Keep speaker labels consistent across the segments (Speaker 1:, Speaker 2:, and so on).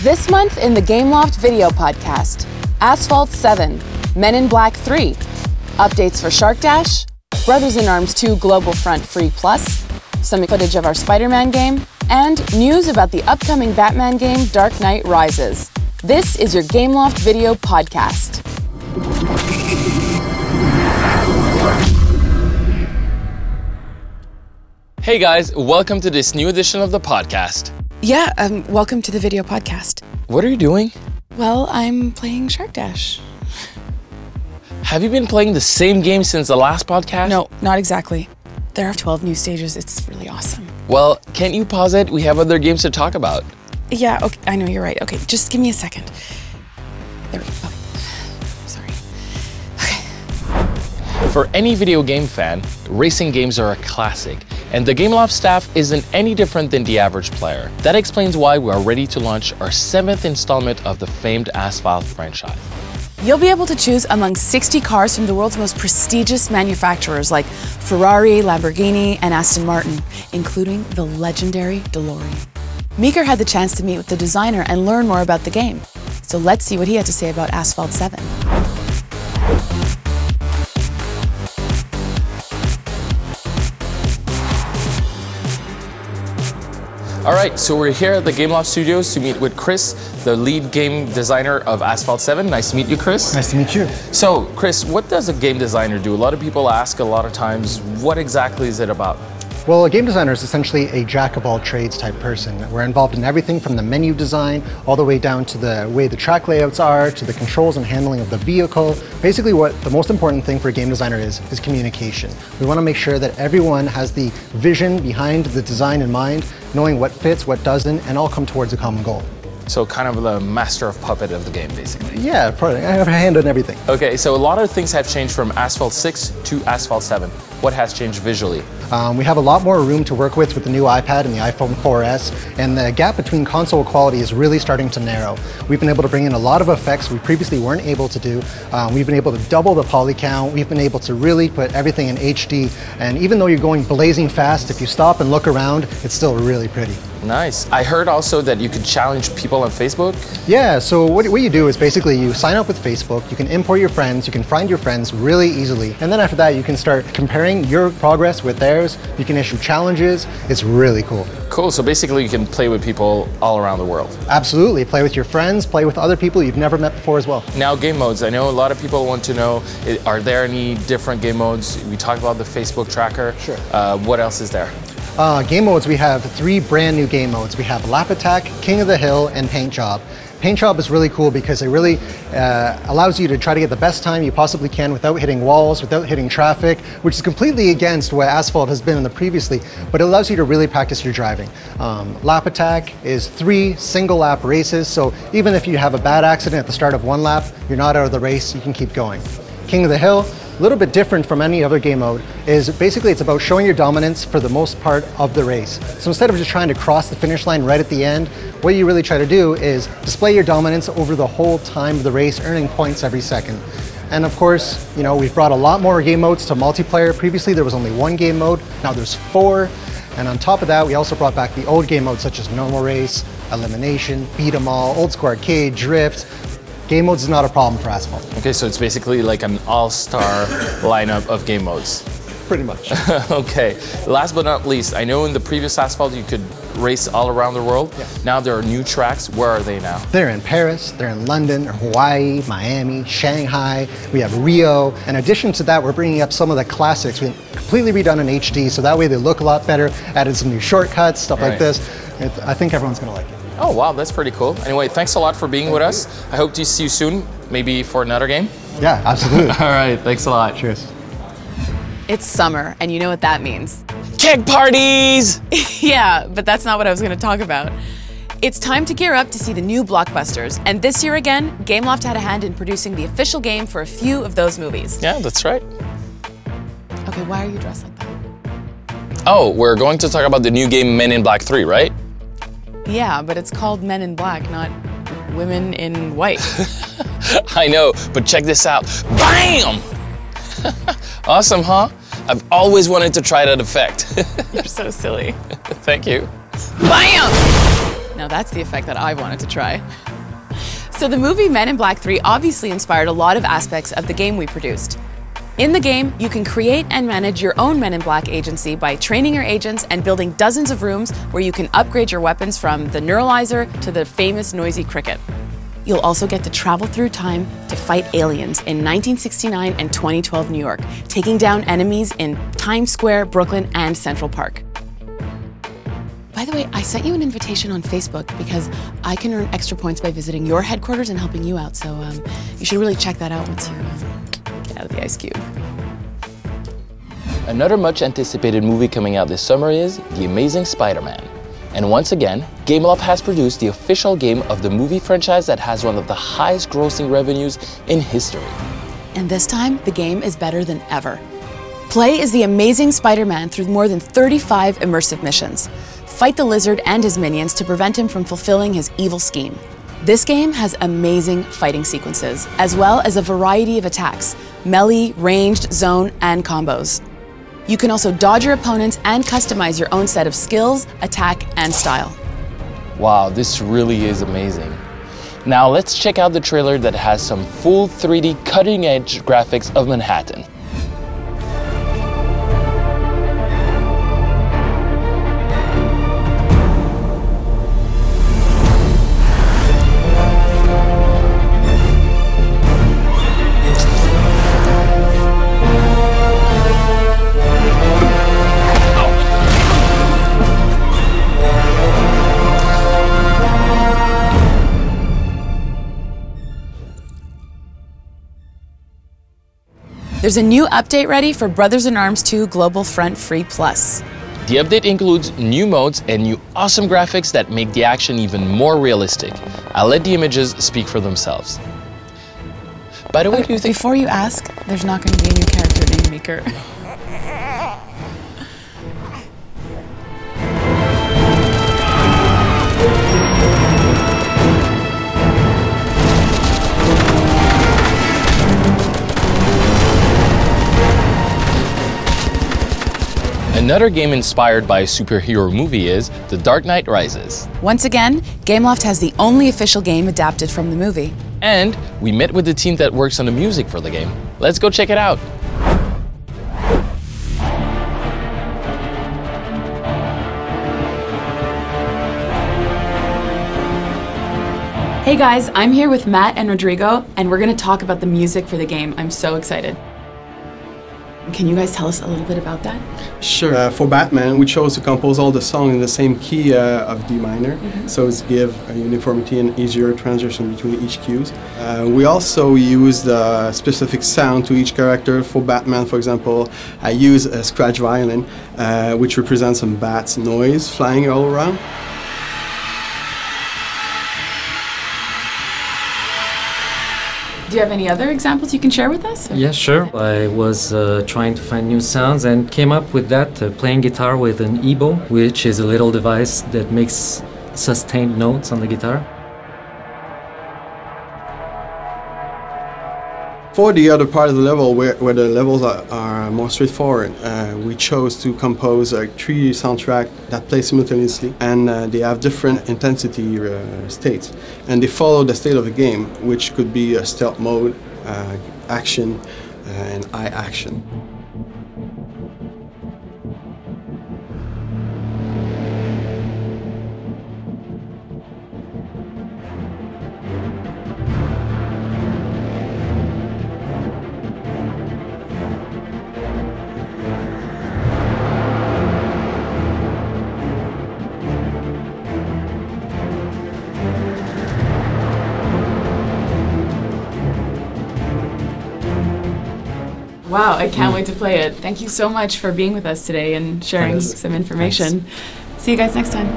Speaker 1: This month in the Gameloft video podcast Asphalt 7, Men in Black 3, updates for Shark Dash, Brothers in Arms 2 Global Front Free Plus, some footage of our Spider Man game, and news about the upcoming Batman game Dark Knight Rises. This is your Gameloft video podcast.
Speaker 2: Hey guys, welcome to this new edition of the podcast.
Speaker 1: Yeah, um, welcome to the video podcast.
Speaker 2: What are you doing?
Speaker 1: Well, I'm playing Shark Dash.
Speaker 2: Have you been playing the same game since the last podcast?
Speaker 1: No, not exactly. There are 12 new stages. It's really awesome.
Speaker 2: Well, can't you pause it? We have other games to talk about.
Speaker 1: Yeah, okay, I know you're right. Okay, just give me a second. There we go. Okay. Sorry. Okay.
Speaker 2: For any video game fan, racing games are a classic, and the Gameloft staff isn't any different than the average player. That explains why we are ready to launch our seventh installment of the famed Asphalt franchise.
Speaker 1: You'll be able to choose among 60 cars from the world's most prestigious manufacturers like Ferrari, Lamborghini, and Aston Martin, including the legendary DeLorean. Meeker had the chance to meet with the designer and learn more about the game. So let's see what he had to say about Asphalt 7.
Speaker 2: All right, so we're here at the Game Gameloft Studios to meet with Chris, the lead game designer of Asphalt 7. Nice to meet you, Chris.
Speaker 3: Nice to meet you.
Speaker 2: So, Chris, what does a game designer do? A lot of people ask a lot of times, what exactly is it about?
Speaker 3: Well, a game designer is essentially a jack of all trades type person. We're involved in everything from the menu design all the way down to the way the track layouts are, to the controls and handling of the vehicle. Basically, what the most important thing for a game designer is, is communication. We want to make sure that everyone has the vision behind the design in mind, knowing what fits, what doesn't, and all come towards a common goal.
Speaker 2: So, kind of the master of puppet of the game, basically.
Speaker 3: Yeah, probably. I have a hand on everything.
Speaker 2: Okay, so a lot of things have changed from Asphalt 6 to Asphalt 7. What has changed visually?
Speaker 3: Um, we have a lot more room to work with with the new iPad and the iPhone 4S, and the gap between console quality is really starting to narrow. We've been able to bring in a lot of effects we previously weren't able to do. Um, we've been able to double the poly count. We've been able to really put everything in HD, and even though you're going blazing fast, if you stop and look around, it's still really pretty.
Speaker 2: Nice. I heard also that you could challenge people on Facebook.
Speaker 3: Yeah, so what, what you do is basically you sign up with Facebook, you can import your friends, you can find your friends really easily, and then after that you can start comparing your progress with theirs, you can issue challenges, it's really cool.
Speaker 2: Cool, so basically you can play with people all around the world.
Speaker 3: Absolutely, play with your friends, play with other people you've never met before as well.
Speaker 2: Now, game modes. I know a lot of people want to know are there any different game modes? We talked about the Facebook tracker.
Speaker 3: Sure.
Speaker 2: Uh, what else is there?
Speaker 3: Uh, game modes, we have three brand new game modes. We have Lap Attack, King of the Hill, and Paint Job. Paint Job is really cool because it really uh, allows you to try to get the best time you possibly can without hitting walls, without hitting traffic, which is completely against what Asphalt has been in the previously, but it allows you to really practice your driving. Um, lap Attack is three single lap races, so even if you have a bad accident at the start of one lap, you're not out of the race, you can keep going. King of the Hill, a little bit different from any other game mode, is basically it's about showing your dominance for the most part of the race. So instead of just trying to cross the finish line right at the end, what you really try to do is display your dominance over the whole time of the race, earning points every second. And of course, you know, we've brought a lot more game modes to multiplayer. Previously there was only one game mode, now there's four. And on top of that, we also brought back the old game modes such as normal race, elimination, beat 'em all, old school arcade, drift. Game modes is not a problem for Asphalt.
Speaker 2: Okay, so it's basically like an all-star lineup of game modes.
Speaker 3: Pretty much.
Speaker 2: okay, last but not least, I know in the previous Asphalt you could race all around the world.
Speaker 3: Yeah.
Speaker 2: Now there are new tracks. Where are they now?
Speaker 3: They're in Paris, they're in London, Hawaii, Miami, Shanghai, we have Rio. In addition to that, we're bringing up some of the classics. We completely redone in HD, so that way they look a lot better, added some new shortcuts, stuff
Speaker 2: Right.
Speaker 3: like this. I think everyone's gonna like it.
Speaker 2: Oh wow, that's pretty cool. Anyway, thanks a lot for being with us. I hope to see you soon, maybe for another game.
Speaker 3: Yeah, absolutely.
Speaker 2: All right, thanks a lot.
Speaker 3: Cheers.
Speaker 1: It's summer, and you know what that means.
Speaker 2: Keg parties!
Speaker 1: Yeah, but that's not what I was going to talk about. It's time to gear up to see the new blockbusters, and this year again, Gameloft had a hand in producing the official game for a few of those movies.
Speaker 2: Yeah, that's right.
Speaker 1: Okay, why are you dressed like that?
Speaker 2: Oh, we're going to talk about the new game Men in Black 3, right?
Speaker 1: Yeah, but it's called Men in Black, not Women in White.
Speaker 2: I know, but check this out. BAM! awesome, huh? I've always wanted to try that effect.
Speaker 1: You're so silly.
Speaker 2: Thank you.
Speaker 1: Bam! Now that's the effect that I wanted to try. So the movie Men in Black 3 obviously inspired a lot of aspects of the game we produced. In the game, you can create and manage your own Men in Black agency by training your agents and building dozens of rooms where you can upgrade your weapons from the Neuralizer to the famous noisy cricket. You'll also get to travel through time to fight aliens in 1969 and 2012 New York, taking down enemies in Times Square, Brooklyn, and Central Park. By the way, I sent you an invitation on Facebook because I can earn extra points by visiting your headquarters and helping you out. So um, you should really check that out once you um, out of the ice cube.
Speaker 2: Another much anticipated movie coming out this summer is The Amazing Spider Man. And once again, Gameloft has produced the official game of the movie franchise that has one of the highest grossing revenues in history.
Speaker 1: And this time, the game is better than ever. Play as the amazing Spider Man through more than 35 immersive missions. Fight the lizard and his minions to prevent him from fulfilling his evil scheme. This game has amazing fighting sequences, as well as a variety of attacks melee, ranged, zone, and combos. You can also dodge your opponents and customize your own set of skills, attack, and style.
Speaker 2: Wow, this really is amazing. Now let's check out the trailer that has some full 3D cutting edge graphics of Manhattan.
Speaker 1: There's a new update ready for Brothers in Arms 2 Global Front Free Plus.
Speaker 2: The update includes new modes and new awesome graphics that make the action even more realistic. I'll let the images speak for themselves. By the way, do you think
Speaker 1: Before you ask, there's not going to be a new character named Meeker.
Speaker 2: Another game inspired by a superhero movie is The Dark Knight Rises.
Speaker 1: Once again, Gameloft has the only official game adapted from the movie.
Speaker 2: And we met with the team that works on the music for the game. Let's go check it out.
Speaker 1: Hey guys, I'm here with Matt and Rodrigo, and we're to talk about the music for the game. I'm so excited. Can you guys tell us a little bit about that?
Speaker 4: Sure. Uh, for Batman, we chose to compose all the song in the same key uh, of D minor, so it's give a uniformity and easier transition between each cues. Uh, we also used a specific sound to each character. For Batman, for example, I use a scratch violin, uh, which represents some bats noise flying all around.
Speaker 1: Do you have any other examples you can share with us?
Speaker 5: Yeah, sure. I was uh, trying to find new sounds and came up with that uh, playing guitar with an EBow, which is a little device that makes sustained notes on the guitar.
Speaker 4: For the other part of the level, where, where the levels are, are more straightforward, uh, we chose to compose a 3D soundtrack that play simultaneously, and uh, they have different intensity uh, states, and they follow the state of the game, which could be a stealth mode, uh, action, uh, and eye action.
Speaker 1: Wow, I can't mm. wait to play it. Thank you so much for being with us today and sharing
Speaker 4: Thanks.
Speaker 1: some information. See you guys next time.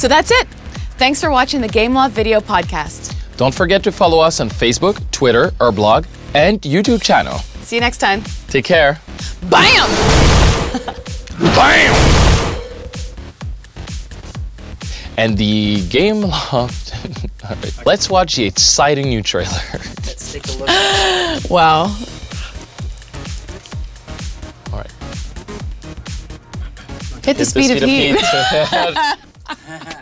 Speaker 1: So that's it. Thanks for watching the Gameloft video podcast.
Speaker 2: Don't forget to follow us on Facebook, Twitter, our blog, and YouTube channel.
Speaker 1: See you next time.
Speaker 2: Take care.
Speaker 1: Bam!
Speaker 2: Bam! and the Gameloft. right, let's watch the exciting new trailer. let's take a look.
Speaker 1: wow.
Speaker 2: All right.
Speaker 1: Hit, Hit the, speed the, speed of, of heat.
Speaker 2: heat.